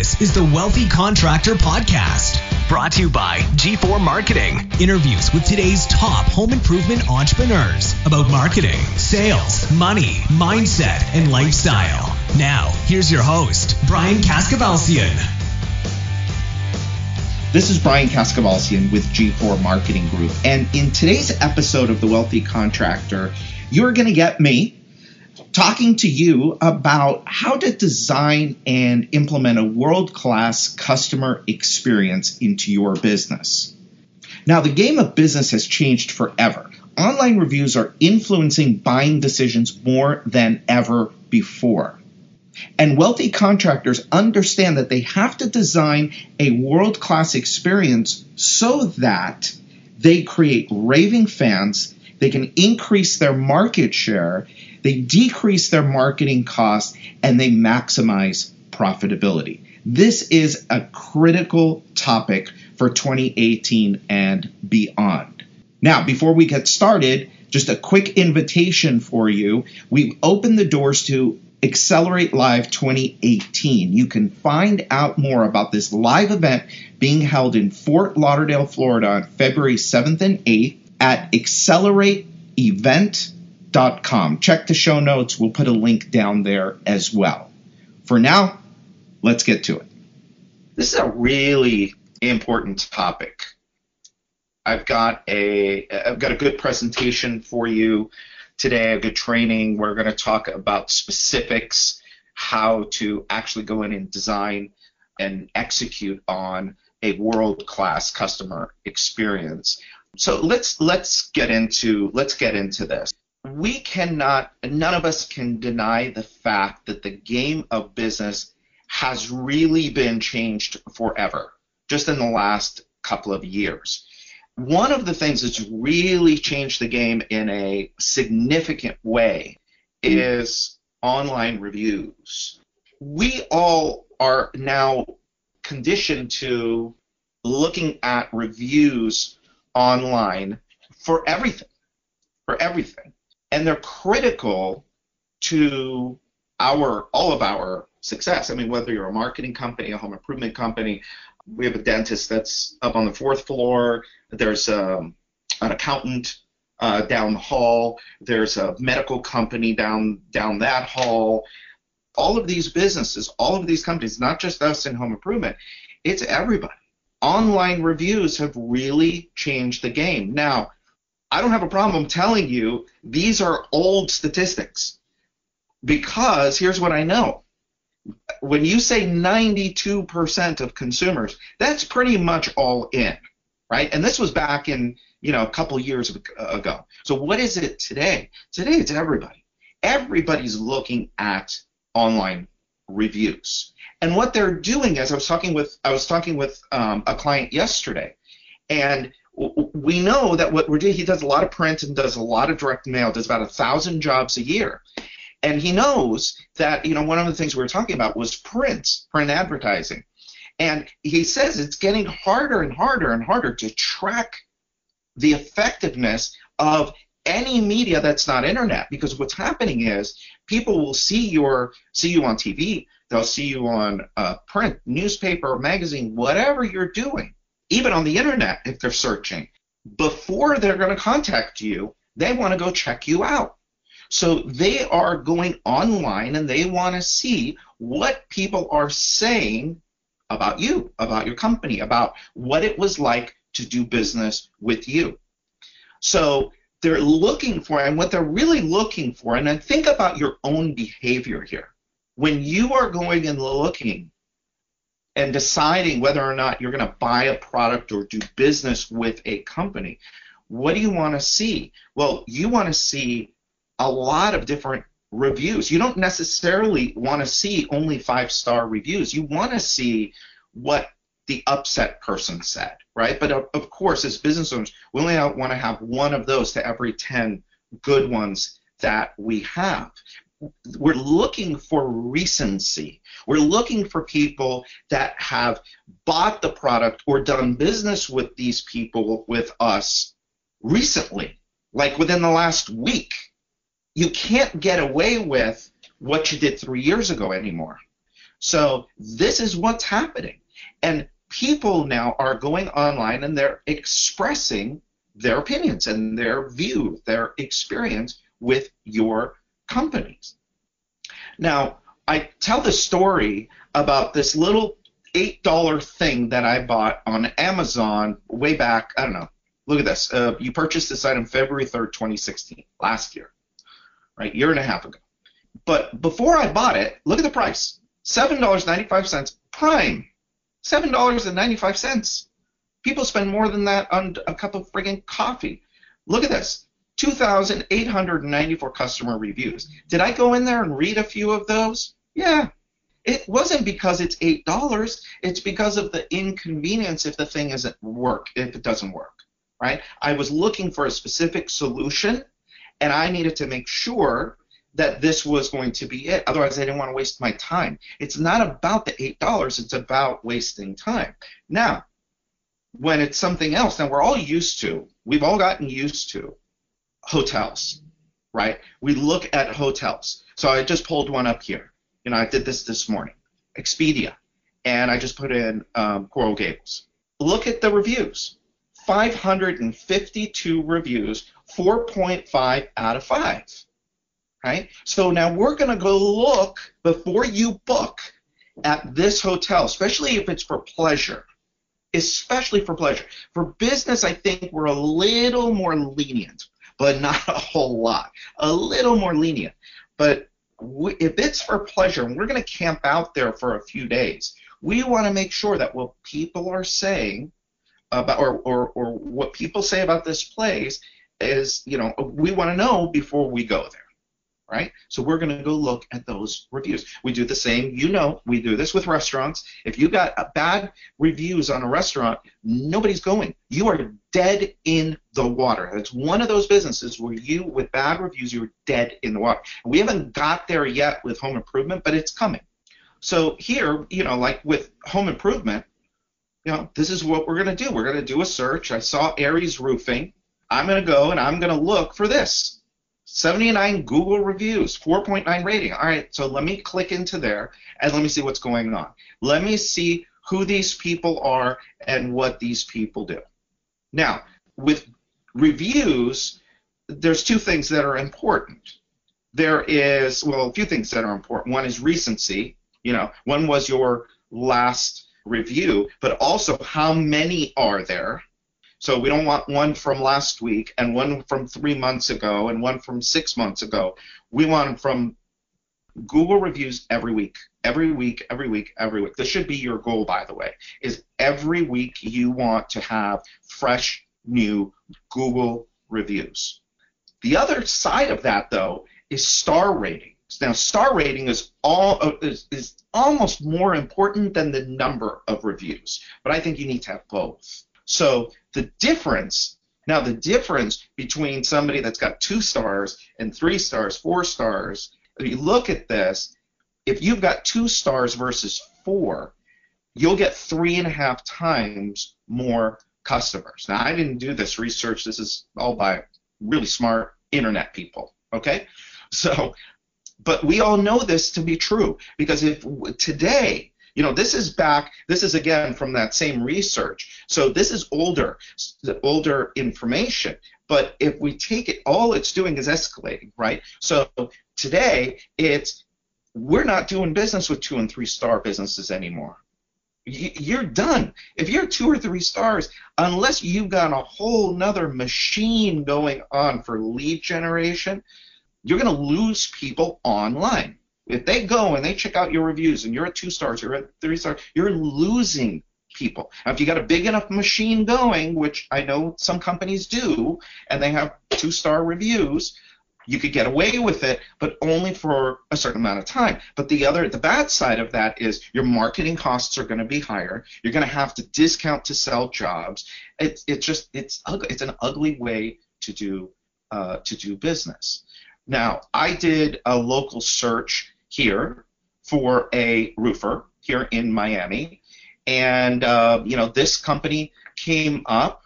This is the Wealthy Contractor Podcast, brought to you by G4 Marketing. Interviews with today's top home improvement entrepreneurs about marketing, sales, money, mindset, and lifestyle. Now, here's your host, Brian Kaskavalciyan. This is Brian Kaskavalciyan with G4 Marketing Group. And in today's episode of The Wealthy Contractor, you're going to get me talking to you about how to design and implement a world class customer experience into your business. Now, the game of business has changed forever. Online reviews are influencing buying decisions more than ever before. And wealthy contractors understand that they have to design a world class experience so that they create raving fans, they can increase their market share, they decrease their marketing costs, and they maximize profitability. This is a critical topic for 2018 and beyond. Now, before we get started, just a quick invitation for you. We've opened the doors to Accelerate Live 2018. You can find out more about this live event being held in Fort Lauderdale, Florida on February 7th and 8th at accelerateevent.com. Check the show notes. We'll put a link down there as well. For now, let's get to it. This is a really important topic. I've got a I've got a good presentation for you today, a good training. We're going to talk about specifics, how to actually go in and design and execute on a world-class customer experience. So let's let's get into let's get into this. We cannot none of us can deny the fact that the game of business has really been changed forever just in the last couple of years. One of the things that's really changed the game in a significant way is online reviews. We all are now conditioned to looking at reviews online for everything, for everything. And they're critical to our all of our success. I mean, whether you're a marketing company, a home improvement company, we have a dentist that's up on the fourth floor. There's um, an accountant uh, down the hall. There's a medical company down down that hall. All of these businesses, all of these companies, not just us in home improvement, it's everybody. Online reviews have really changed the game. Now, I don't have a problem telling you these are old statistics because here's what I know when you say 92% of consumers, that's pretty much all in, right? And this was back in, you know, a couple years ago. So what is it today? Today it's everybody. Everybody's looking at online reviews. And what they're doing is I was talking with I was talking with um, a client yesterday, and we know that what we're doing, he does a lot of print and does a lot of direct mail, does about a thousand jobs a year. And he knows that, you know, one of the things we were talking about was print, print advertising. And he says it's getting harder and harder and harder to track the effectiveness of any media that's not internet because what's happening is people will see your see you on TV, they'll see you on uh, print, newspaper, magazine, whatever you're doing, even on the internet if they're searching. Before they're going to contact you, they want to go check you out. So they are going online and they want to see what people are saying about you, about your company, about what it was like to do business with you. So they're looking for, and what they're really looking for, and then think about your own behavior here. When you are going and looking and deciding whether or not you're going to buy a product or do business with a company, what do you want to see? Well, you want to see a lot of different reviews. You don't necessarily want to see only five star reviews. You want to see what the upset person said, right? But of, of course, as business owners, we only want to have one of those to every 10 good ones that we have. We're looking for recency. We're looking for people that have bought the product or done business with these people with us recently, like within the last week you can't get away with what you did three years ago anymore. So this is what's happening. And people now are going online and they're expressing their opinions and their view, their experience with your companies. Now, I tell the story about this little $8 thing that I bought on Amazon way back, I don't know. Look at this. Uh, you purchased this item February 3rd, 2016, last year, right? Year and a half ago. But before I bought it, look at the price $7.95 prime. $7.95. People spend more than that on a cup of friggin' coffee. Look at this 2,894 customer reviews. Did I go in there and read a few of those? Yeah. It wasn't because it's $8, it's because of the inconvenience if the thing isn't work, if it doesn't work, right? I was looking for a specific solution and I needed to make sure that this was going to be it. Otherwise, I didn't want to waste my time. It's not about the $8, it's about wasting time. Now, when it's something else, now we're all used to, we've all gotten used to hotels, right? We look at hotels. So I just pulled one up here. You know, I did this this morning. Expedia. And I just put in um, Coral Gables. Look at the reviews. 552 reviews, 4.5 out of 5 right? So now we're going to go look before you book at this hotel, especially if it's for pleasure. Especially for pleasure. For business, I think we're a little more lenient, but not a whole lot. A little more lenient. But if it's for pleasure and we're going to camp out there for a few days, we want to make sure that what people are saying about or, or, or what people say about this place is, you know, we want to know before we go there right? So we're going to go look at those reviews. We do the same, you know, we do this with restaurants. If you got uh, bad reviews on a restaurant, nobody's going. You are dead in the water. It's one of those businesses where you, with bad reviews, you're dead in the water. We haven't got there yet with home improvement, but it's coming. So here, you know, like with home improvement, you know, this is what we're going to do. We're going to do a search. I saw Aries Roofing. I'm going to go and I'm going to look for this 79 Google reviews, 4.9 rating. All right, so let me click into there and let me see what's going on. Let me see who these people are and what these people do. Now, with reviews, there's two things that are important. There is, well, a few things that are important. One is recency. You know, when was your last review, but also how many are there? So we don't want one from last week and one from three months ago and one from six months ago. We want them from Google reviews every week, every week, every week, every week. This should be your goal, by the way, is every week you want to have fresh, new Google reviews. The other side of that, though, is star ratings. Now, star rating is all is, is almost more important than the number of reviews, but I think you need to have both. So the difference now the difference between somebody that's got two stars and three stars, four stars, if you look at this, if you've got two stars versus four, you'll get three and a half times more customers. Now I didn't do this research. This is all by really smart internet people. Okay, so but we all know this to be true because if today you know, this is back, this is again from that same research. So this is older, older information. But if we take it, all it's doing is escalating, right? So today, it's we're not doing business with two and three star businesses anymore. You're done. If you're two or three stars, unless you've got a whole nother machine going on for lead generation, you're going to lose people online. If they go and they check out your reviews and you're at two stars, you're at three stars, you're losing people. Now, if you got a big enough machine going, which I know some companies do, and they have two star reviews, you could get away with it, but only for a certain amount of time. But the other, the bad side of that is your marketing costs are going to be higher. You're going to have to discount to sell jobs. It's it's just it's ugly. It's an ugly way to do uh, to do business. Now, I did a local search here for a roofer here in Miami, and uh, you know this company came up,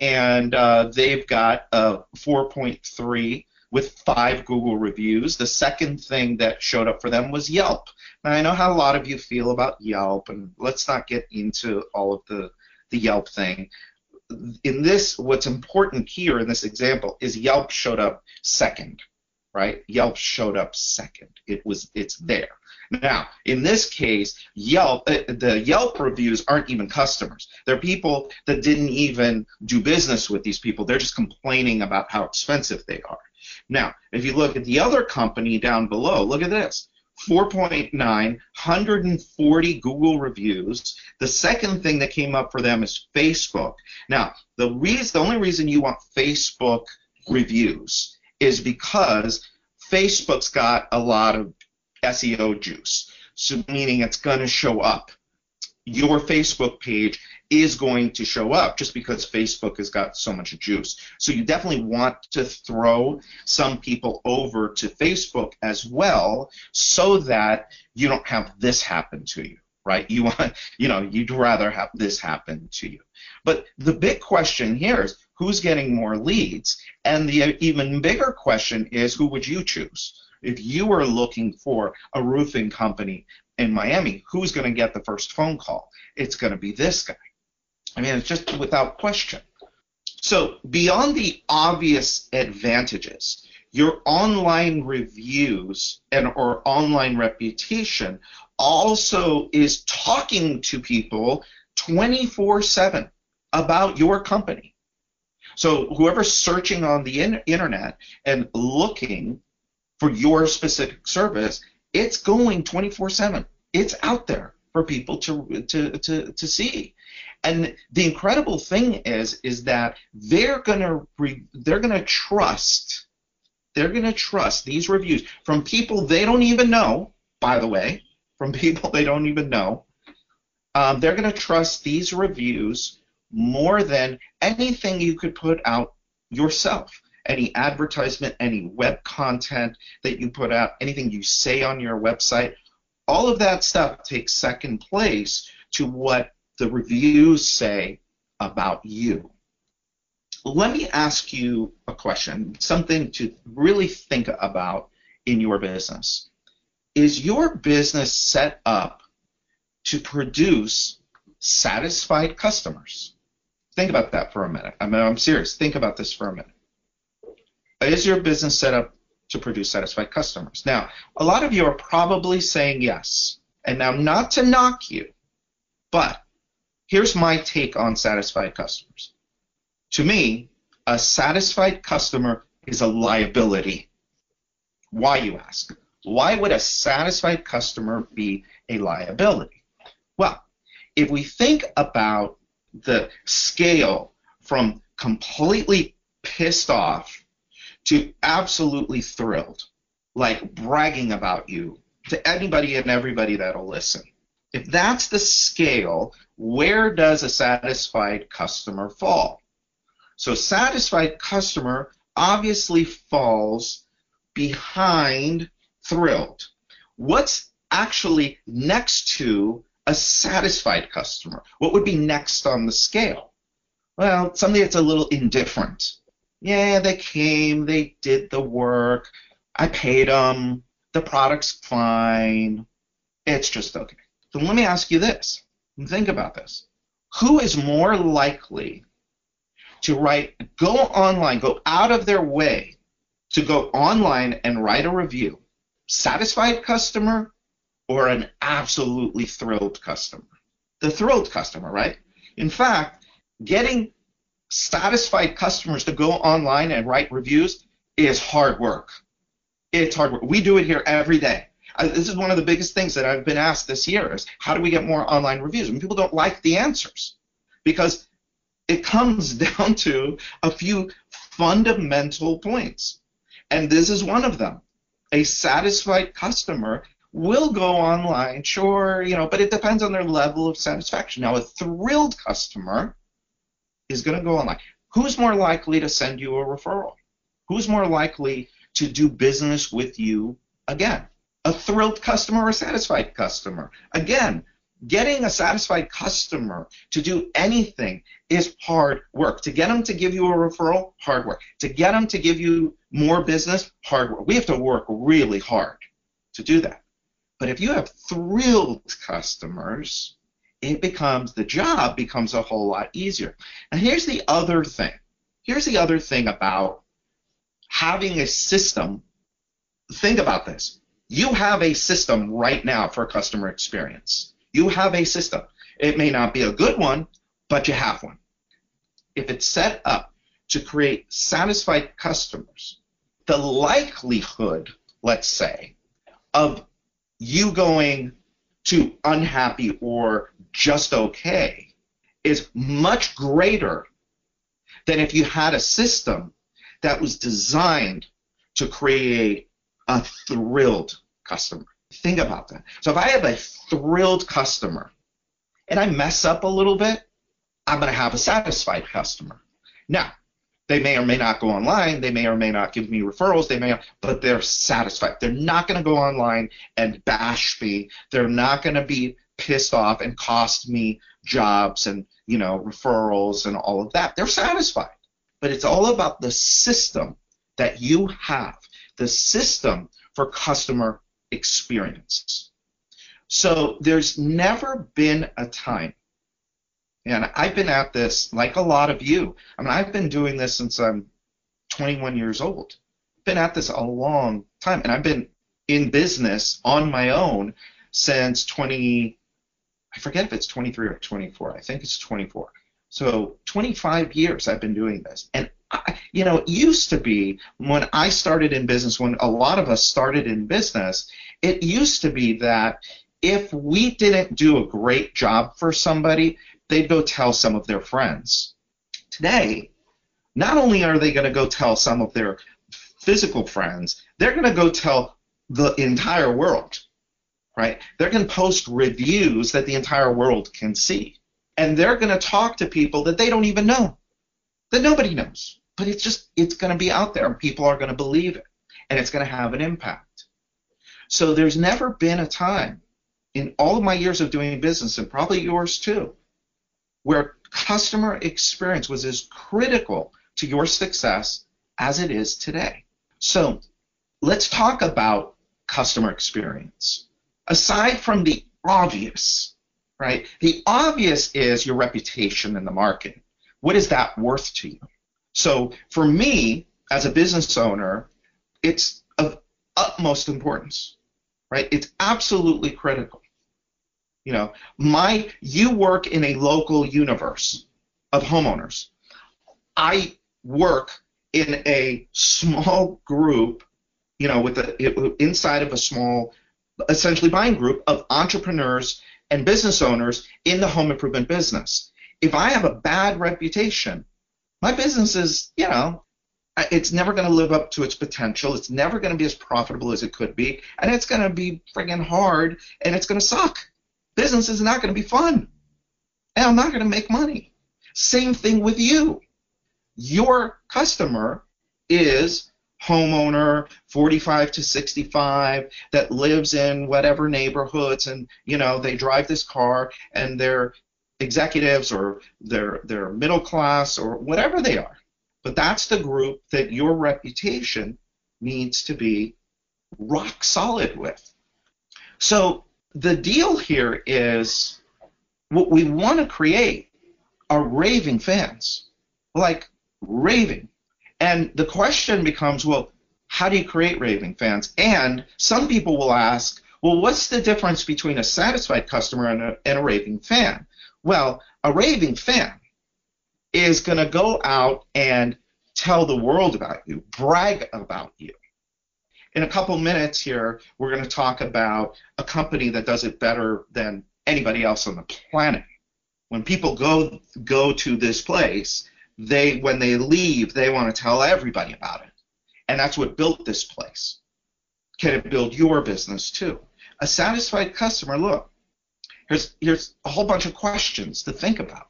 and uh, they've got a 4.3 with five Google reviews. The second thing that showed up for them was Yelp. Now, I know how a lot of you feel about Yelp, and let's not get into all of the, the Yelp thing. In this, what's important here in this example is Yelp showed up second, right? Yelp showed up second. It was, it's there. Now, in this case, Yelp, uh, the Yelp reviews aren't even customers. They're people that didn't even do business with these people. They're just complaining about how expensive they are. Now, if you look at the other company down below, look at this. 4.9, 140 Google reviews. The second thing that came up for them is Facebook. Now, the reason, the only reason you want Facebook reviews is because Facebook's got a lot of SEO juice. So meaning it's going to show up. Your Facebook page is going to show up just because Facebook has got so much juice. So you definitely want to throw some people over to Facebook as well so that you don't have this happen to you, right? You want, you know, you'd rather have this happen to you. But the big question here is who's getting more leads? And the even bigger question is who would you choose? If you were looking for a roofing company in Miami, who's going to get the first phone call? It's going to be this guy. I mean, it's just without question. So, beyond the obvious advantages, your online reviews and or online reputation also is talking to people 24/7 about your company. So whoever's searching on the in- internet and looking for your specific service, it's going 24/7. It's out there for people to to to, to see. And the incredible thing is is that they're gonna re, they're gonna trust they're gonna trust these reviews from people they don't even know. By the way, from people they don't even know. Um, they're gonna trust these reviews more than anything you could put out yourself any advertisement, any web content that you put out, anything you say on your website, all of that stuff takes second place to what the reviews say about you. Let me ask you a question, something to really think about in your business. Is your business set up to produce satisfied customers? Think about that for a minute. I mean, I'm serious. Think about this for a minute. Is your business set up to produce satisfied customers? Now, a lot of you are probably saying yes. And now, not to knock you, but here's my take on satisfied customers. To me, a satisfied customer is a liability. Why, you ask? Why would a satisfied customer be a liability? Well, if we think about the scale from completely pissed off to absolutely thrilled, like bragging about you to anybody and everybody that'll listen. If that's the scale, where does a satisfied customer fall? So, satisfied customer obviously falls behind thrilled. What's actually next to a satisfied customer? What would be next on the scale? Well, something that's a little indifferent yeah, they came, they did the work, I paid them, the product's fine, it's just okay. So let me ask you this. Think about this. Who is more likely to write, go online, go out of their way to go online and write a review? Satisfied customer or an absolutely thrilled customer? The thrilled customer, right? In fact, getting satisfied customers to go online and write reviews is hard work. It's hard work. We do it here every day. This is one of the biggest things that I've been asked this year is how do we get more online reviews? And people don't like the answers because it comes down to a few fundamental points. And this is one of them. A satisfied customer will go online, sure, you know, but it depends on their level of satisfaction. Now, a thrilled customer is going to go online. Who's more likely to send you a referral? Who's more likely to do business with you again? A thrilled customer or a satisfied customer? Again, getting a satisfied customer to do anything is hard work. To get them to give you a referral, hard work. To get them to give you more business, hard work. We have to work really hard to do that. But if you have thrilled customers, it becomes the job becomes a whole lot easier. And here's the other thing. Here's the other thing about having a system. Think about this. You have a system right now for customer experience. You have a system. It may not be a good one, but you have one. If it's set up to create satisfied customers, the likelihood, let's say, of you going to unhappy or just okay is much greater than if you had a system that was designed to create a thrilled customer. Think about that. So if I have a thrilled customer and I mess up a little bit, I'm going to have a satisfied customer. Now, they may or may not go online. They may or may not give me referrals. They may, but they're satisfied. They're not going to go online and bash me. They're not going to be pissed off and cost me jobs and you know referrals and all of that. They're satisfied. But it's all about the system that you have, the system for customer experience. So there's never been a time and I've been at this like a lot of you. I mean, I've been doing this since I'm 21 years old. Been at this a long time, and I've been in business on my own since 20. I forget if it's 23 or 24. I think it's 24. So 25 years I've been doing this, and I, you know, it used to be when I started in business, when a lot of us started in business, it used to be that if we didn't do a great job for somebody, they'd go tell some of their friends. Today, not only are they going to go tell some of their physical friends, they're going to go tell the entire world, right? They're going to post reviews that the entire world can see. And they're going to talk to people that they don't even know, that nobody knows. But it's just, it's going to be out there and people are going to believe it. And it's going to have an impact. So there's never been a time in all of my years of doing business, and probably yours too, where customer experience was as critical to your success as it is today. So let's talk about customer experience. Aside from the obvious, right? The obvious is your reputation in the market. What is that worth to you? So for me, as a business owner, it's of utmost importance, right? It's absolutely critical. You know, my you work in a local universe of homeowners. I work in a small group, you know, with the inside of a small, essentially buying group of entrepreneurs and business owners in the home improvement business. If I have a bad reputation, my business is, you know, it's never going to live up to its potential. It's never going to be as profitable as it could be, and it's going to be friggin' hard, and it's going to suck business is not going to be fun. And I'm not going to make money. Same thing with you. Your customer is homeowner 45 to 65 that lives in whatever neighborhoods and you know they drive this car and they're executives or they're they're middle class or whatever they are but that's the group that your reputation needs to be rock solid with so the deal here is what we want to create are raving fans, like raving. And the question becomes, well, how do you create raving fans? And some people will ask, well, what's the difference between a satisfied customer and a, and a raving fan? Well, a raving fan is going to go out and tell the world about you, brag about you. In a couple minutes here, we're going to talk about a company that does it better than anybody else on the planet. When people go go to this place, they when they leave, they want to tell everybody about it. And that's what built this place. Can it build your business too? A satisfied customer, look, here's here's a whole bunch of questions to think about.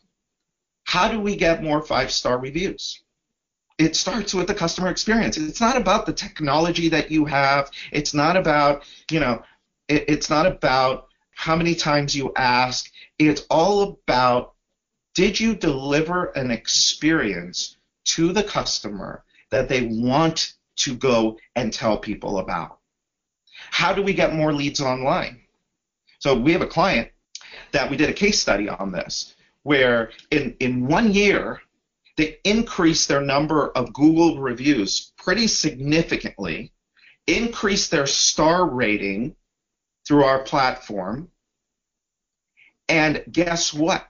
How do we get more five-star reviews? It starts with the customer experience. It's not about the technology that you have. It's not about, you know, it, it's not about how many times you ask. It's all about did you deliver an experience to the customer that they want to go and tell people about? How do we get more leads online? So we have a client that we did a case study on this where in, in one year they increased their number of Google reviews pretty significantly, increased their star rating through our platform, and guess what?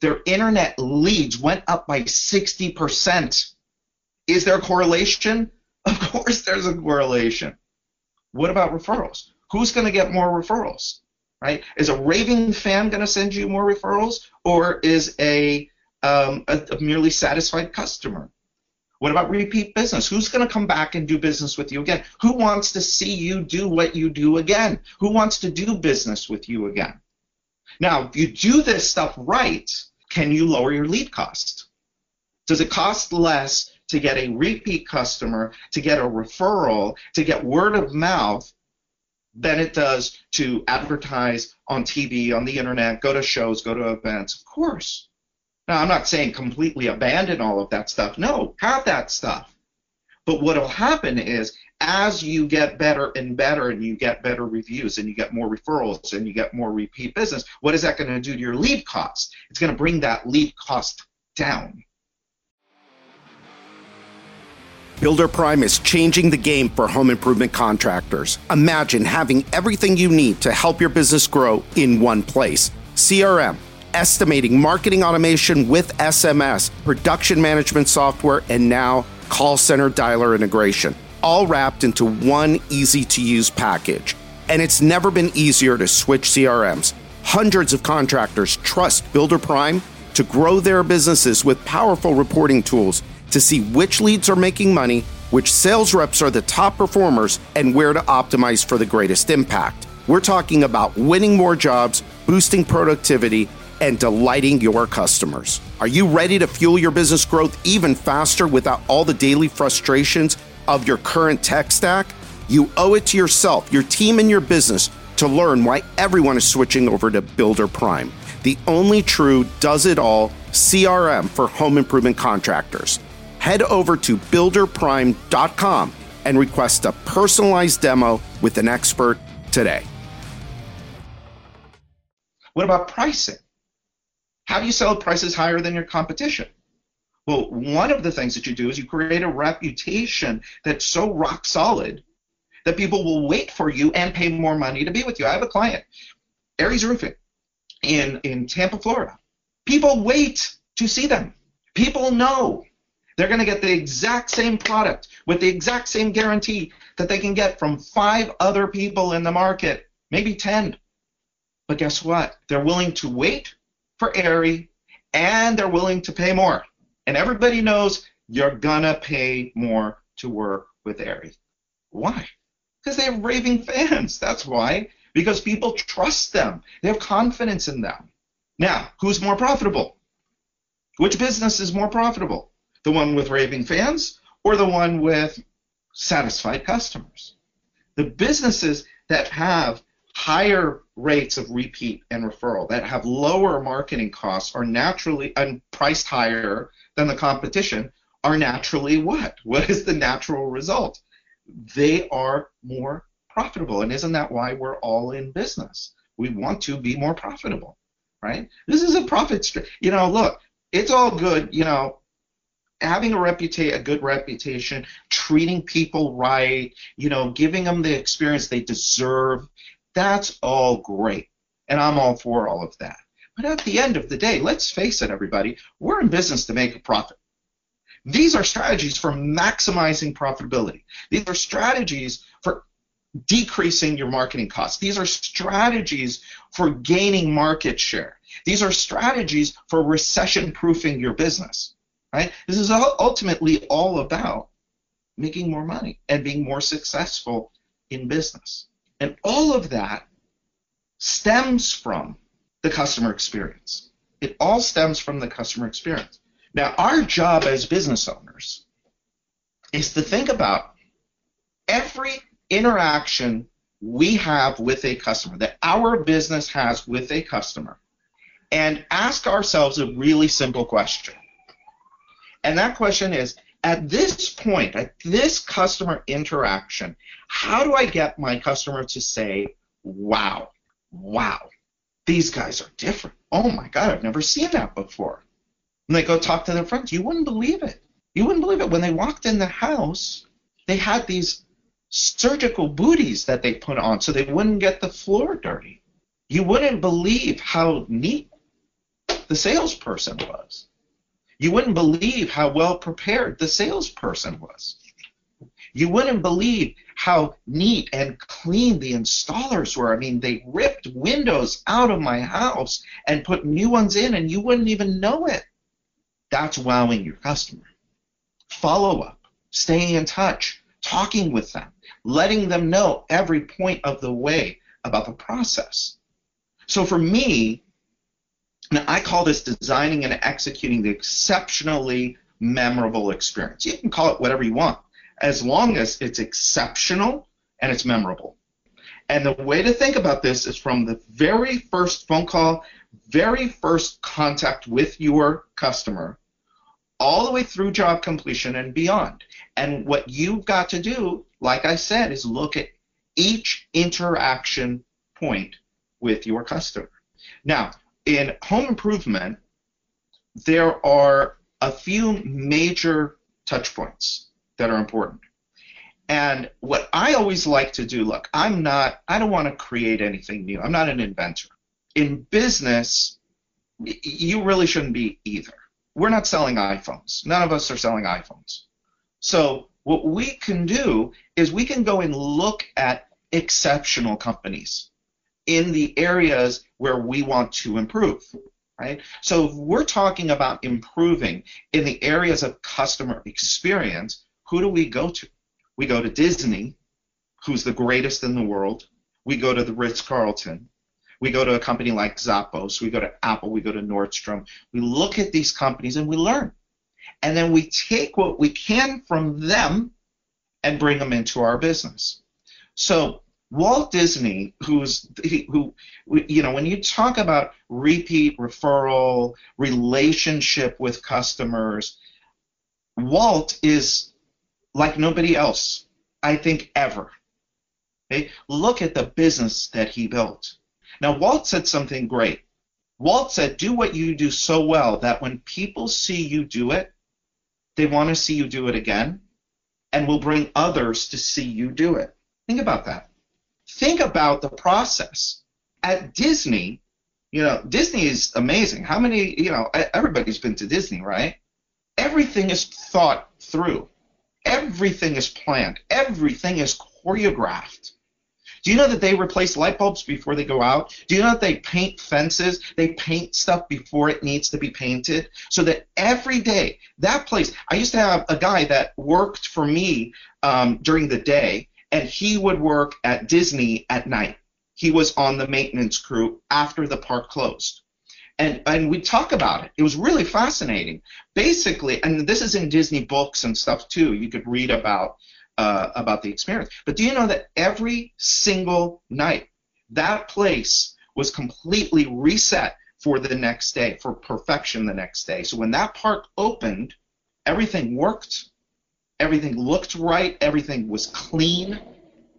Their internet leads went up by 60%. Is there a correlation? Of course, there's a correlation. What about referrals? Who's going to get more referrals? Right? Is a raving fan going to send you more referrals, or is a, um, a, a merely satisfied customer? What about repeat business? Who's going to come back and do business with you again? Who wants to see you do what you do again? Who wants to do business with you again? Now, if you do this stuff right, can you lower your lead cost? Does it cost less to get a repeat customer, to get a referral, to get word of mouth than it does to advertise on TV, on the internet, go to shows, go to events? Of course. Now, I'm not saying completely abandon all of that stuff. No, have that stuff. But what will happen is as you get better and better and you get better reviews and you get more referrals and you get more repeat business, what is that going to do to your lead cost? It's going to bring that lead cost down. Builder Prime is changing the game for home improvement contractors. Imagine having everything you need to help your business grow in one place CRM, estimating, marketing automation with SMS, production management software, and now call center dialer integration all wrapped into one easy to use package. And it's never been easier to switch CRMs. Hundreds of contractors trust Builder Prime to grow their businesses with powerful reporting tools to see which leads are making money, which sales reps are the top performers, and where to optimize for the greatest impact. We're talking about winning more jobs, boosting productivity, and delighting your customers. Are you ready to fuel your business growth even faster without all the daily frustrations of your current tech stack, you owe it to yourself, your team, and your business to learn why everyone is switching over to Builder Prime, the only true does it all CRM for home improvement contractors. Head over to builderprime.com and request a personalized demo with an expert today. What about pricing? How do you sell prices higher than your competition? Well, one of the things that you do is you create a reputation that's so rock solid that people will wait for you and pay more money to be with you. I have a client, Aries Roofing, in, in Tampa, Florida. People wait to see them. People know they're going to get the exact same product with the exact same guarantee that they can get from five other people in the market, maybe 10. But guess what? They're willing to wait for Aries and they're willing to pay more. And everybody knows you're gonna pay more to work with Aries. Why? Because they have raving fans. That's why. Because people trust them. They have confidence in them. Now, who's more profitable? Which business is more profitable? The one with raving fans or the one with satisfied customers? The businesses that have higher rates of repeat and referral, that have lower marketing costs, are naturally and priced higher than the competition are naturally what? What is the natural result? They are more profitable. And isn't that why we're all in business? We want to be more profitable, right? This is a profit stream. You know, look, it's all good, you know, having a reputation, a good reputation, treating people right, you know, giving them the experience they deserve. That's all great. And I'm all for all of that. But at the end of the day, let's face it, everybody, we're in business to make a profit. These are strategies for maximizing profitability. These are strategies for decreasing your marketing costs. These are strategies for gaining market share. These are strategies for recession proofing your business. Right? This is ultimately all about making more money and being more successful in business. And all of that stems from the customer experience. It all stems from the customer experience. Now, our job as business owners is to think about every interaction we have with a customer, that our business has with a customer, and ask ourselves a really simple question. And that question is at this point, at this customer interaction, how do I get my customer to say, wow, wow, these guys are different. Oh my God, I've never seen that before. And they go talk to their friends. You wouldn't believe it. You wouldn't believe it. When they walked in the house, they had these surgical booties that they put on so they wouldn't get the floor dirty. You wouldn't believe how neat the salesperson was. You wouldn't believe how well prepared the salesperson was. You wouldn't believe how neat and clean the installers were. I mean, they ripped windows out of my house and put new ones in, and you wouldn't even know it. That's wowing your customer. Follow up, staying in touch, talking with them, letting them know every point of the way about the process. So for me, now, I call this designing and executing the exceptionally memorable experience. You can call it whatever you want, as long as it's exceptional and it's memorable. And the way to think about this is from the very first phone call, very first contact with your customer, all the way through job completion and beyond. And what you've got to do, like I said, is look at each interaction point with your customer. Now, in home improvement, there are a few major touch points that are important. And what I always like to do, look, I'm not, I don't want to create anything new. I'm not an inventor. In business, you really shouldn't be either. We're not selling iPhones. None of us are selling iPhones. So what we can do is we can go and look at exceptional companies in the areas where we want to improve. Right? So we're talking about improving in the areas of customer experience, who do we go to? We go to Disney, who's the greatest in the world. We go to the Ritz Carlton. We go to a company like Zappos. We go to Apple. We go to Nordstrom. We look at these companies and we learn. And then we take what we can from them and bring them into our business. So Walt Disney, who's who, you know, when you talk about repeat referral, relationship with customers, Walt is like nobody else, I think, ever. Okay? Look at the business that he built. Now, Walt said something great. Walt said, Do what you do so well that when people see you do it, they want to see you do it again and will bring others to see you do it. Think about that think about the process. At Disney, you know, Disney is amazing. How many, you know, everybody's been to Disney, right? Everything is thought through. Everything is planned. Everything is choreographed. Do you know that they replace light bulbs before they go out? Do you know that they paint fences? They paint stuff before it needs to be painted so that every day, that place, I used to have a guy that worked for me um, during the day and he would work at Disney at night. He was on the maintenance crew after the park closed. And, and we talk about it. It was really fascinating. Basically, and this is in Disney books and stuff too. You could read about uh, about the experience. But do you know that every single night, that place was completely reset for the next day, for perfection the next day. So when that park opened, everything worked everything looked right, everything was clean,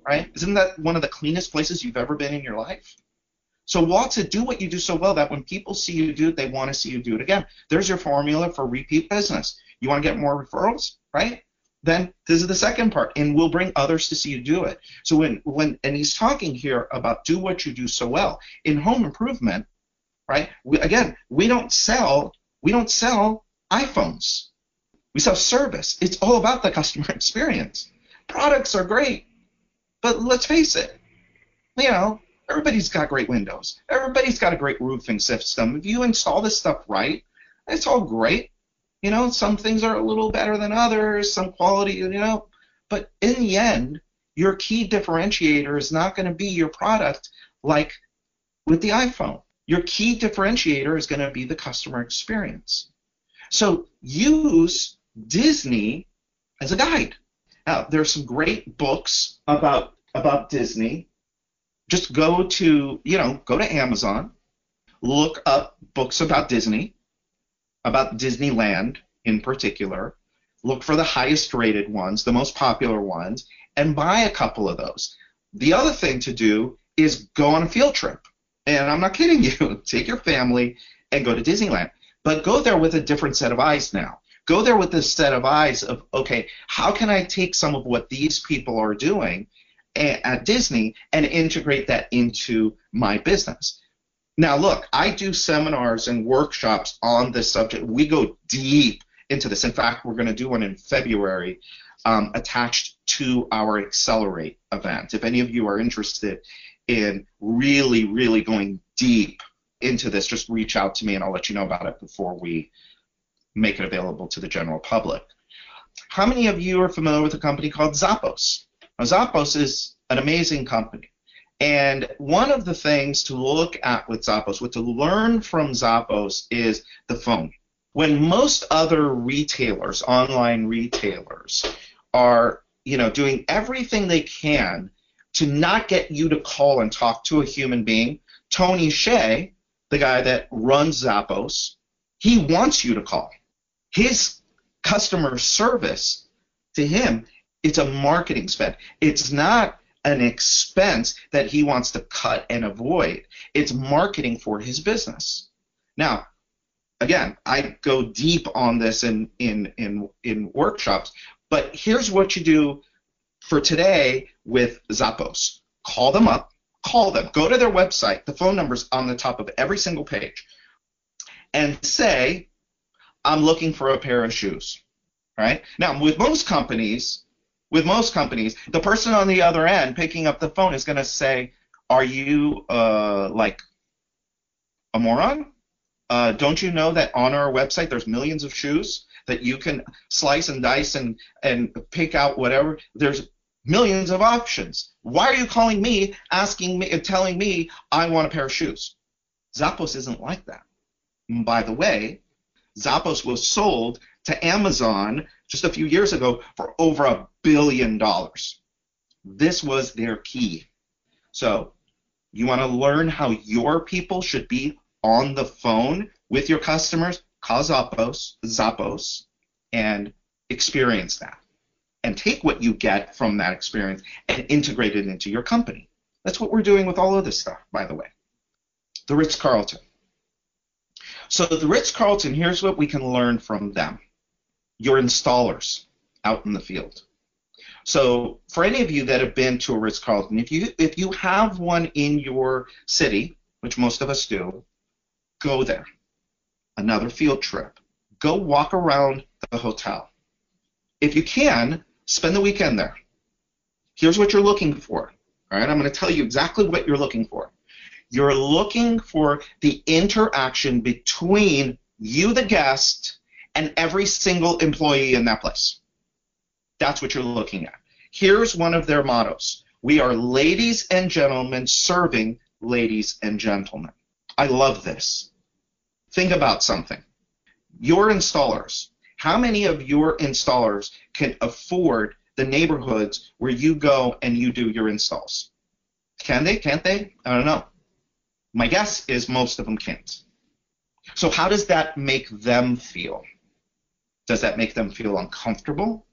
right? Isn't that one of the cleanest places you've ever been in your life? So Walt said, do what you do so well that when people see you do it, they want to see you do it again. There's your formula for repeat business. You want to get more referrals, right? Then this is the second part, and we'll bring others to see you do it. So when when and he's talking here about do what you do so well in home improvement, right? We, again, we don't sell we don't sell iPhones. We sell service. It's all about the customer experience. Products are great, but let's face it, you know, everybody's got great windows. Everybody's got a great roofing system. If you install this stuff right, it's all great. You know, some things are a little better than others, some quality, you know, but in the end, your key differentiator is not going to be your product like with the iPhone. Your key differentiator is going to be the customer experience. So use Disney as a guide. Now, there are some great books about about Disney. just go to, you know, go to Amazon, look up books about Disney, about Disneyland in particular, look for the highest rated ones, the most popular ones, and buy a couple of those. The other thing to do is go on a field trip. And I'm not kidding you. Take your family and go to Disneyland. But go there with a different set of eyes now. Go there with this set of eyes of, okay, how can I take some of what these people are doing at Disney and integrate that into my business? Now, look, I do seminars and workshops on this subject. We go deep into this. In fact, we're going to do one in February um, attached to our Accelerate event. If any of you are interested in really, really going deep into this, just reach out to me and I'll let you know about it before we make it available to the general public. How many of you are familiar with a company called Zappos? Now, Zappos is an amazing company. And one of the things to look at with Zappos, what to learn from Zappos is the phone. When most other retailers, online retailers, are you know doing everything they can to not get you to call and talk to a human being, Tony Hsieh, the guy that runs Zappos, he wants you to call. His customer service to him, it's a marketing spend. It's not an expense that he wants to cut and avoid. It's marketing for his business. Now, again, I go deep on this in in in, in workshops, but here's what you do for today with Zappos. Call them up, call them, go to their website, the phone number's on the top of every single page, and say, I'm looking for a pair of shoes. Right? Now, with most companies, with most companies, the person on the other end picking up the phone is going to say, "Are you uh, like a moron? Uh, don't you know that on our website there's millions of shoes that you can slice and dice and and pick out whatever? There's millions of options. Why are you calling me, asking me, telling me I want a pair of shoes? Zappos isn't like that. And by the way, Zappos was sold to Amazon just a few years ago for over a billion dollars. This was their key. So, you want to learn how your people should be on the phone with your customers? Call Zappos, Zappos, and experience that. And take what you get from that experience and integrate it into your company. That's what we're doing with all of this stuff, by the way. The Ritz Carlton. So the Ritz Carlton, here's what we can learn from them. Your installers out in the field. So for any of you that have been to a Ritz Carlton, if you if you have one in your city, which most of us do, go there. Another field trip. Go walk around the hotel. If you can, spend the weekend there. Here's what you're looking for. All right, I'm going to tell you exactly what you're looking for. You're looking for the interaction between you, the guest, and every single employee in that place. That's what you're looking at. Here's one of their mottos We are ladies and gentlemen serving ladies and gentlemen. I love this. Think about something. Your installers, how many of your installers can afford the neighborhoods where you go and you do your installs? Can they? Can't they? I don't know. My guess is most of them can't. So, how does that make them feel? Does that make them feel uncomfortable?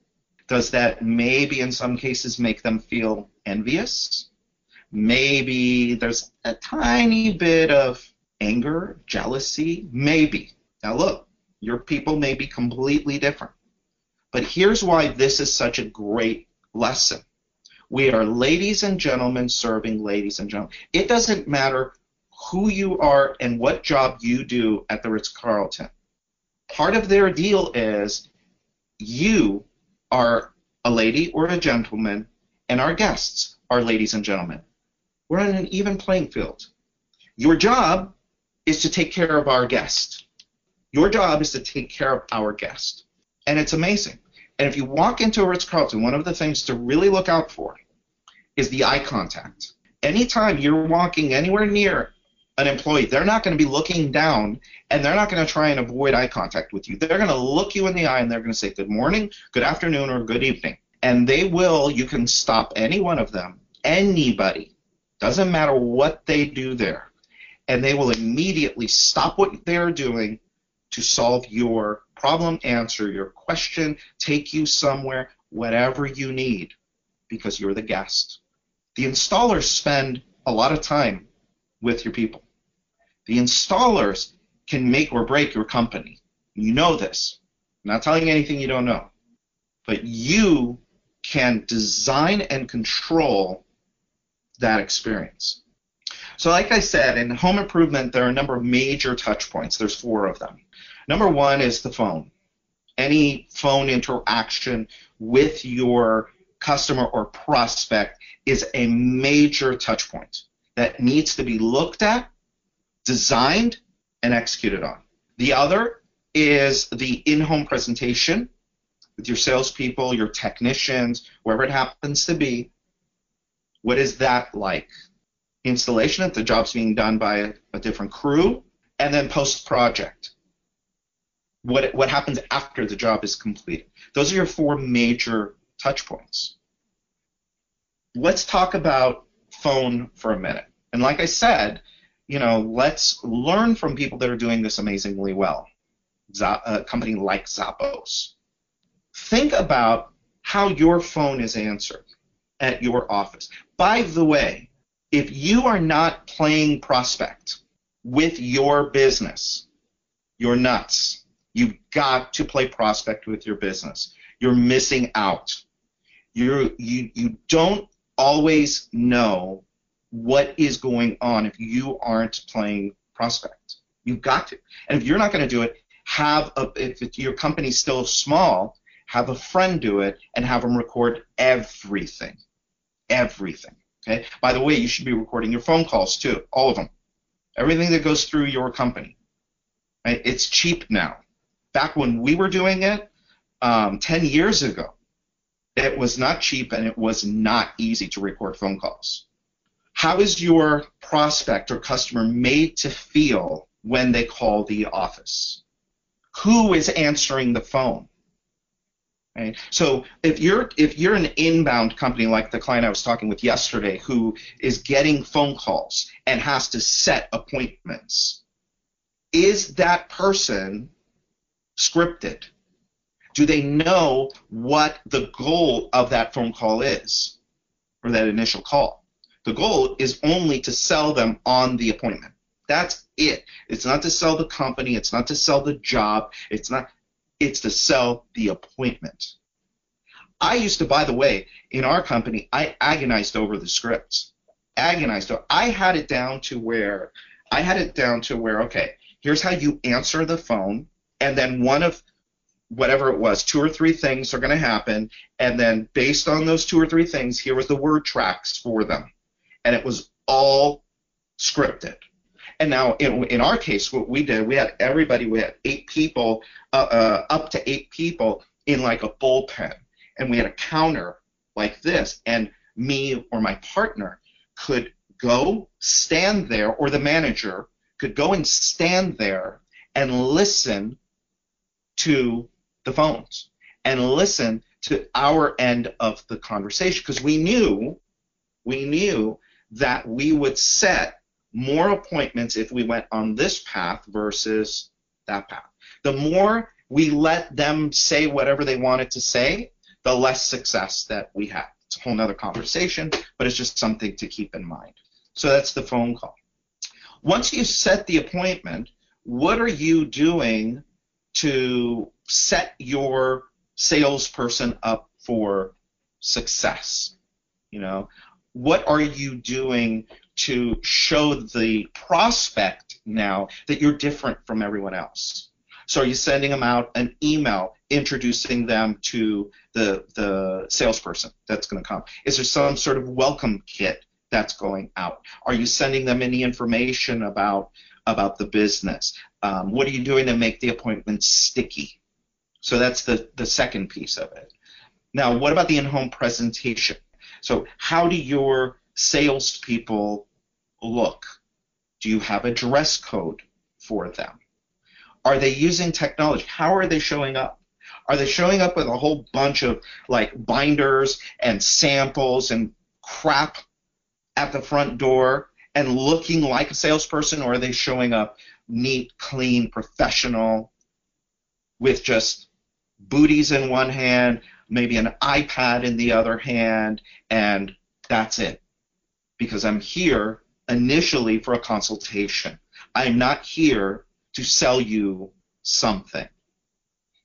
Does that maybe in some cases make them feel envious? Maybe there's a tiny bit of anger, jealousy, maybe. Now, look, your people may be completely different. But here's why this is such a great lesson. We are ladies and gentlemen serving ladies and gentlemen. It doesn't matter who you are and what job you do at the Ritz Carlton. Part of their deal is you are a lady or a gentleman, and our guests are ladies and gentlemen. We're on an even playing field. Your job is to take care of our guest. Your job is to take care of our guest. And it's amazing. And if you walk into a Ritz Carlton, one of the things to really look out for is the eye contact. Anytime you're walking anywhere near an employee, they're not going to be looking down and they're not going to try and avoid eye contact with you. They're going to look you in the eye and they're going to say good morning, good afternoon, or good evening. And they will, you can stop any one of them, anybody, Doesn't matter what they do there. And they will immediately stop what they're doing to solve your problem, answer your question, take you somewhere, whatever you need, because you're the guest. The installers spend a lot of time with your people. The installers can make or break your company. You know this. I'm not telling you anything you don't know. But you can design and control that experience. So, like I said, in home improvement, there are a number of major touch points. There's four of them. Number one is the phone. Any phone interaction with your customer or prospect is a major touch point that needs to be looked at, designed, and executed on. The other is the in home presentation with your salespeople, your technicians, wherever it happens to be. What is that like? Installation, if the job's being done by a, a different crew, and then post project. What, what happens after the job is completed? Those are your four major touch points. Let's talk about phone for a minute. And like I said, you know, let's learn from people that are doing this amazingly well. Uh, a company like Zappos. Think about how your phone is answered at your office. By the way, if you are not playing prospect with your business, you're nuts. You've got to play prospect with your business. You're missing out. You're, you you don't always know what is going on if you aren't playing prospect. You've got to. And if you're not going to do it, have a, if your company's still small, have a friend do it and have them record everything. Everything. Okay? By the way, you should be recording your phone calls too, all of them. Everything that goes through your company. Right? It's cheap now. Back when we were doing it, um, 10 years ago, it was not cheap and it was not easy to record phone calls. How is your prospect or customer made to feel when they call the office? Who is answering the phone? Right? So if you're if you're an inbound company like the client I was talking with yesterday who is getting phone calls and has to set appointments, is that person scripted? Do they know what the goal of that phone call is or that initial call? The goal is only to sell them on the appointment. That's it. It's not to sell the company. It's not to sell the job. It's not. It's to sell the appointment. I used to, by the way, in our company, I agonized over the scripts. Agonized. I had it down to where I had it down to where okay, here's how you answer the phone, and then one of whatever it was, two or three things are going to happen, and then based on those two or three things, here was the word tracks for them and it was all scripted. And now, in, in our case, what we did, we had everybody, we had eight people, uh, uh, up to eight people in like a bullpen. And we had a counter like this. And me or my partner could go stand there, or the manager could go and stand there and listen to the phones and listen to our end of the conversation because we knew we knew that we would set more appointments if we went on this path versus that path. The more we let them say whatever they wanted to say, the less success that we have. It's a whole other conversation, but it's just something to keep in mind. So that's the phone call. Once you set the appointment, what are you doing to set your salesperson up for success? You know, what are you doing to show the prospect now that you're different from everyone else? So are you sending them out an email introducing them to the the salesperson that's going to come? Is there some sort of welcome kit that's going out? Are you sending them any information about about the business? Um, what are you doing to make the appointment sticky? So that's the the second piece of it. Now, what about the in-home presentation? So, how do your salespeople look? Do you have a dress code for them? Are they using technology? How are they showing up? Are they showing up with a whole bunch of like binders and samples and crap at the front door and looking like a salesperson, or are they showing up neat, clean, professional with just booties in one hand, maybe an iPad in the other hand, and that's it? Because I'm here initially for a consultation. I'm not here to sell you something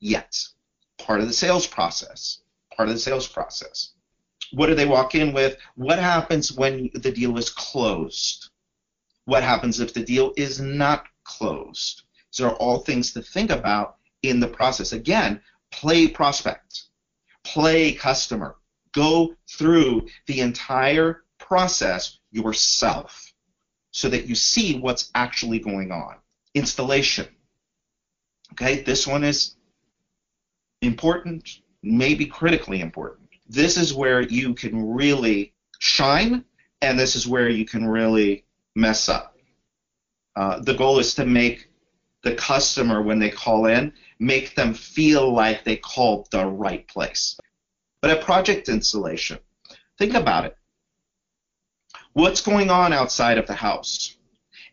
yet. Part of the sales process. Part of the sales process. What do they walk in with? What happens when the deal is closed? What happens if the deal is not closed? These are all things to think about in the process. Again, play prospect, play customer, go through the entire process yourself so that you see what's actually going on. Installation. Okay, this one is important, maybe critically important. This is where you can really shine, and this is where you can really mess up. Uh, the goal is to make the customer, when they call in, make them feel like they called the right place. But at project installation, think about it. What's going on outside of the house?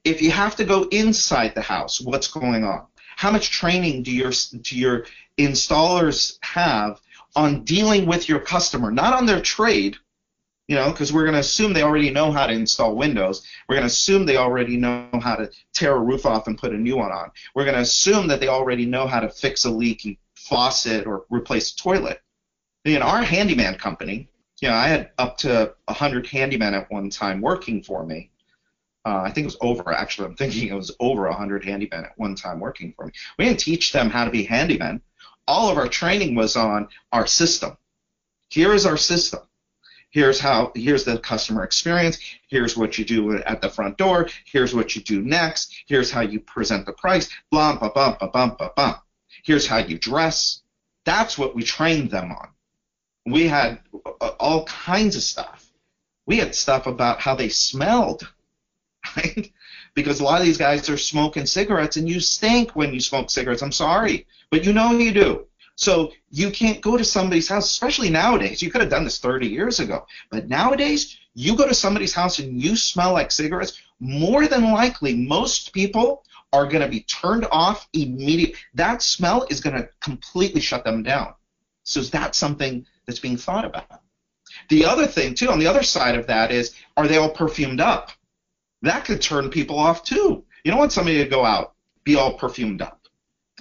If you have to go inside the house, what's going on? How much training do your do your installers have on dealing with your customer, not on their trade, you know, because we're going to assume they already know how to install Windows. We're going to assume they already know how to tear a roof off and put a new one on. We're going to assume that they already know how to fix a leaky faucet or replace a toilet. In our handyman company, you know, I had up to 100 handymen at one time working for me. Uh, I think it was over, actually. I'm thinking it was over 100 handymen at one time working for me. We didn't teach them how to be handymen. All of our training was on our system. Here is our system. Here's how, here's the customer experience. Here's what you do at the front door. Here's what you do next. Here's how you present the price. Blah, blah, blah, blah, blah, blah, blah. Here's how you dress. That's what we trained them on. We had uh, all kinds of stuff. We had stuff about how they smelled, right? Because a lot of these guys are smoking cigarettes and you stink when you smoke cigarettes. I'm sorry, but you know you do. So you can't go to somebody's house, especially nowadays. You could have done this 30 years ago, but nowadays you go to somebody's house and you smell like cigarettes. More than likely, most people are going to be turned off immediately. That smell is going to completely shut them down. So is that something that's being thought about? The other thing, too, on the other side of that is, are they all perfumed up? That could turn people off, too. You don't want somebody to go out, be all perfumed up.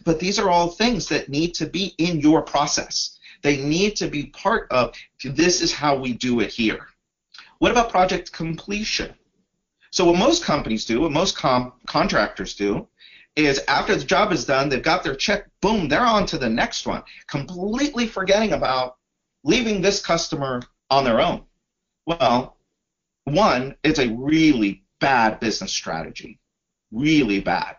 But these are all things that need to be in your process. They need to be part of this is how we do it here. What about project completion? So what most companies do, what most com- contractors do, is after the job is done, they've got their check, boom, they're on to the next one, completely forgetting about leaving this customer on their own. Well, one, it's a really bad business strategy, really bad,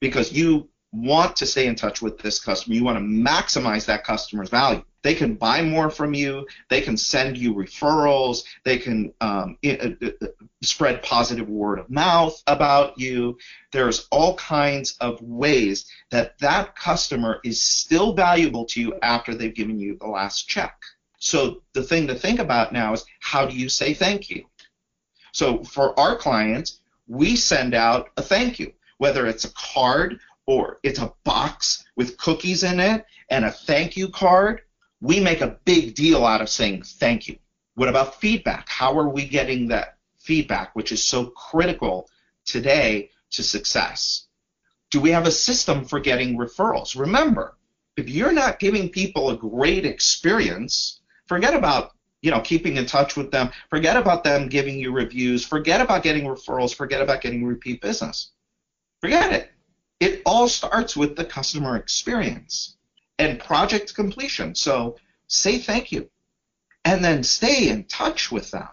because you want to stay in touch with this customer. You want to maximize that customer's value. They can buy more from you. They can send you referrals. They can um, it, it, it, spread positive word of mouth about you. There's all kinds of ways that that customer is still valuable to you after they've given you the last check. So the thing to think about now is how do you say thank you? So for our clients, we send out a thank you, whether it's a card or it's a box with cookies in it and a thank you card, we make a big deal out of saying thank you. What about feedback? How are we getting that feedback, which is so critical today to success? Do we have a system for getting referrals? Remember, if you're not giving people a great experience, forget about you know keeping in touch with them forget about them giving you reviews forget about getting referrals forget about getting repeat business forget it it all starts with the customer experience and project completion. So say thank you and then stay in touch with them.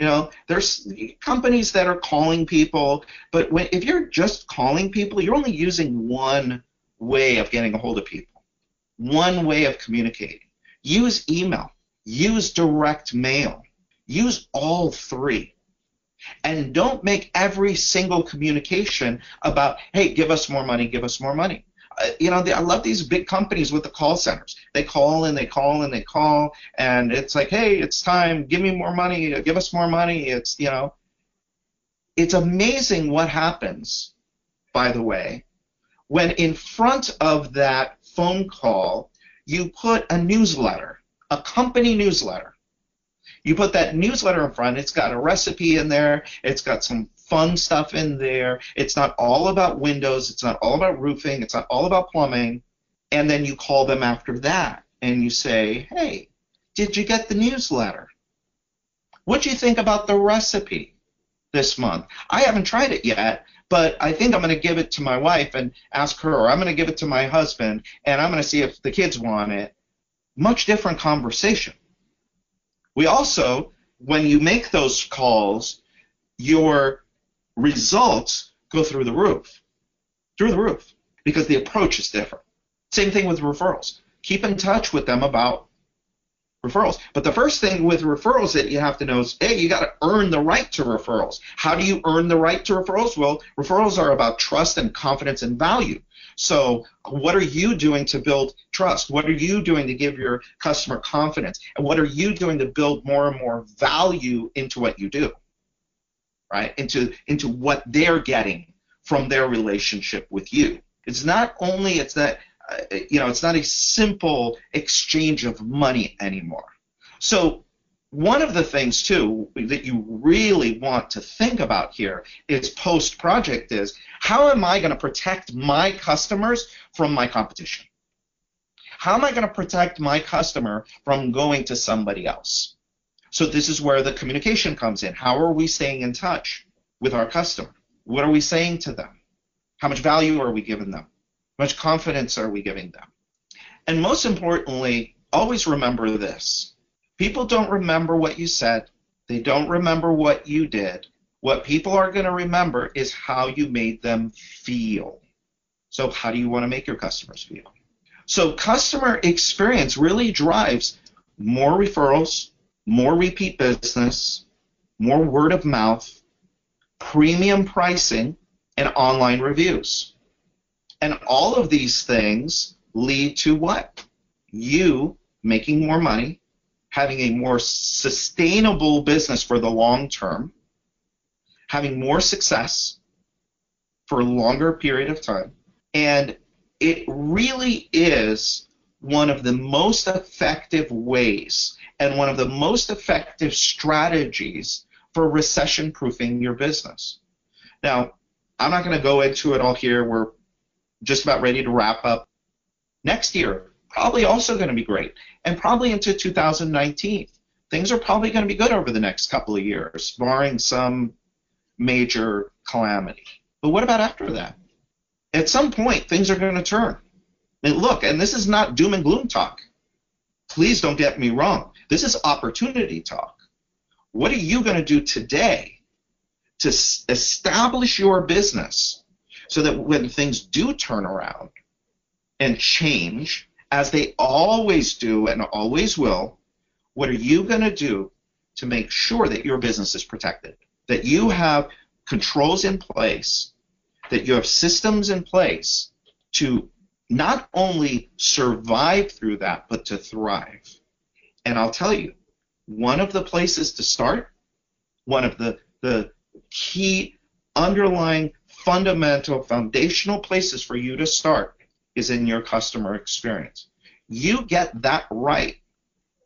You know, there's companies that are calling people, but when, if you're just calling people, you're only using one way of getting a hold of people, one way of communicating. Use email, use direct mail, use all three. And don't make every single communication about, hey, give us more money, give us more money. uh, you know, I love these big companies with the call centers. They call and they call and they call, and it's like, hey, it's time. Give me more money. Give us more money. It's you know, it's amazing what happens. By the way, when in front of that phone call, you put a newsletter, a company newsletter. You put that newsletter in front. It's got a recipe in there. It's got some fun stuff in there. It's not all about windows. It's not all about roofing. It's not all about plumbing. And then you call them after that and you say, hey, did you get the newsletter? What do you think about the recipe this month? I haven't tried it yet, but I think I'm going to give it to my wife and ask her, or I'm going to give it to my husband and I'm going to see if the kids want it. Much different conversation. We also, when you make those calls, you're results go through the roof. Through the roof. Because the approach is different. Same thing with referrals. Keep in touch with them about referrals. But the first thing with referrals that you have to know is, hey, you got to earn the right to referrals. How do you earn the right to referrals? Well, referrals are about trust and confidence and value. So, what are you doing to build trust? What are you doing to give your customer confidence? And what are you doing to build more and more value into what you do? right? Into into what they're getting from their relationship with you. It's not only it's that uh, you know it's not a simple exchange of money anymore. So one of the things too that you really want to think about here is post project is how am I going to protect my customers from my competition? How am I going to protect my customer from going to somebody else? So this is where the communication comes in. How are we staying in touch with our customer? What are we saying to them? How much value are we giving them? How much confidence are we giving them? And most importantly, always remember this. People don't remember what you said. They don't remember what you did. What people are going to remember is how you made them feel. So how do you want to make your customers feel? So customer experience really drives more referrals, more repeat business, more word of mouth, premium pricing, and online reviews. And all of these things lead to what? You making more money, having a more sustainable business for the long term, having more success for a longer period of time. And it really is one of the most effective ways and one of the most effective strategies for recession proofing your business. Now, I'm not going to go into it all here. We're just about ready to wrap up. Next year, probably also going to be great, and probably into 2019. Things are probably going to be good over the next couple of years, barring some major calamity. But what about after that? At some point, things are going to turn. And look, and this is not doom and gloom talk. Please don't get me wrong. This is opportunity talk. What are you going to do today to establish your business so that when things do turn around and change, as they always do and always will, what are you going to do to make sure that your business is protected? That you have controls in place, that you have systems in place to not only survive through that, but to thrive. And I'll tell you, one of the places to start, one of the, the key underlying fundamental foundational places for you to start is in your customer experience. You get that right,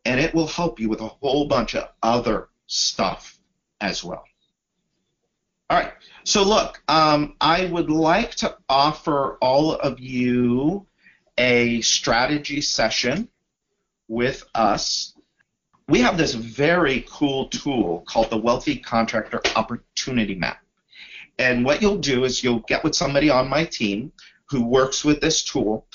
and it will help you with a whole bunch of other stuff as well. All right. So look, um, I would like to offer all of you a strategy session with us. We have this very cool tool called the Wealthy Contractor Opportunity Map. And what you'll do is you'll get with somebody on my team who works with this tool,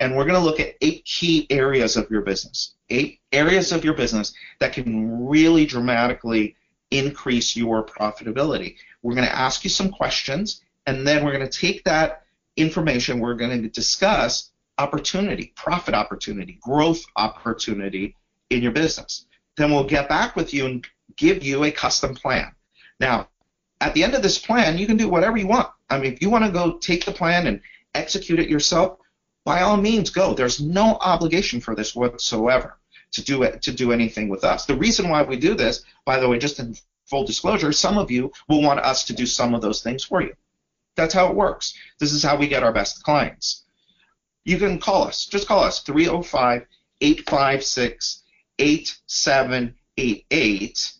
and we're going to look at eight key areas of your business. Eight areas of your business that can really dramatically increase your profitability. We're going to ask you some questions, and then we're going to take that information, we're going to discuss opportunity, profit opportunity, growth opportunity in your business. Then we'll get back with you and give you a custom plan. Now, at the end of this plan, you can do whatever you want. I mean, if you want to go take the plan and execute it yourself, by all means go. There's no obligation for this whatsoever to do it to do anything with us. The reason why we do this, by the way, just in full disclosure, some of you will want us to do some of those things for you. That's how it works. This is how we get our best clients. You can call us. Just call us 305 856 8788.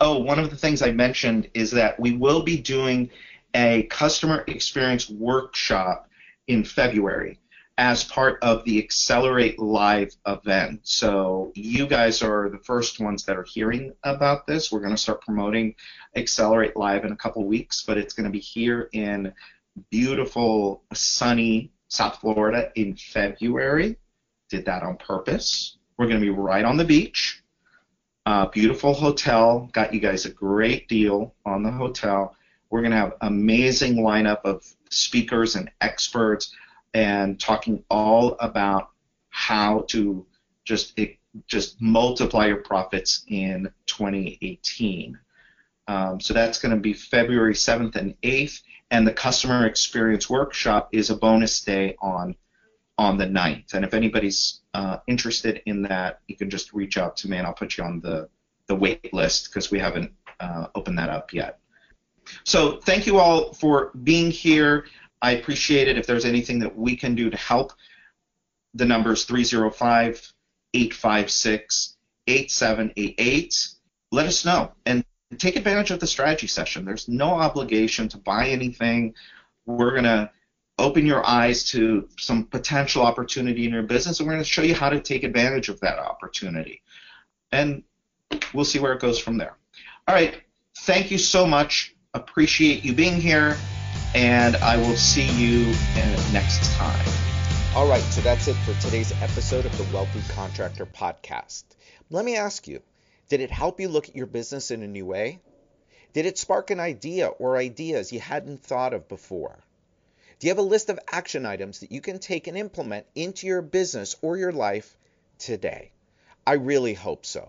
Oh, one of the things I mentioned is that we will be doing a customer experience workshop in February as part of the Accelerate Live event. So you guys are the first ones that are hearing about this. We're going to start promoting Accelerate Live in a couple weeks, but it's going to be here in beautiful, sunny South Florida in February. Did that on purpose. We're going to be right on the beach. Uh, beautiful hotel. Got you guys a great deal on the hotel. We're going to have amazing lineup of speakers and experts and talking all about how to just it, just multiply your profits in 2018. Um, so that's going to be February 7th and 8th, and the customer experience workshop is a bonus day on on the 9th. And if anybody's uh, interested in that, you can just reach out to me, and I'll put you on the the wait list because we haven't uh, opened that up yet. So thank you all for being here. I appreciate it. If there's anything that we can do to help, the number is 305 856 8788. Let us know and take advantage of the strategy session. There's no obligation to buy anything. We're going to open your eyes to some potential opportunity in your business, and we're going to show you how to take advantage of that opportunity. And we'll see where it goes from there. All right. Thank you so much. Appreciate you being here and I will see you next time. All right, so that's it for today's episode of the Wealthy Contractor Podcast. Let me ask you did it help you look at your business in a new way? Did it spark an idea or ideas you hadn't thought of before? Do you have a list of action items that you can take and implement into your business or your life today? I really hope so.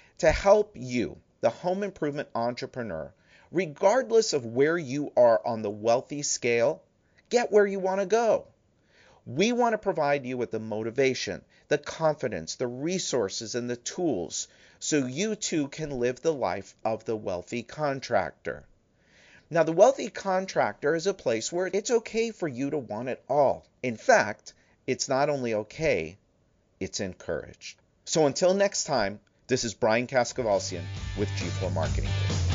to help you, the home improvement entrepreneur, regardless of where you are on the wealthy scale, get where you want to go. We want to provide you with the motivation, the confidence, the resources, and the tools so you too can live the life of the wealthy contractor. Now, the wealthy contractor is a place where it's okay for you to want it all. In fact, it's not only okay, it's encouraged. So until next time, this is Brian Kaskavalciyan with G4 Marketing Group.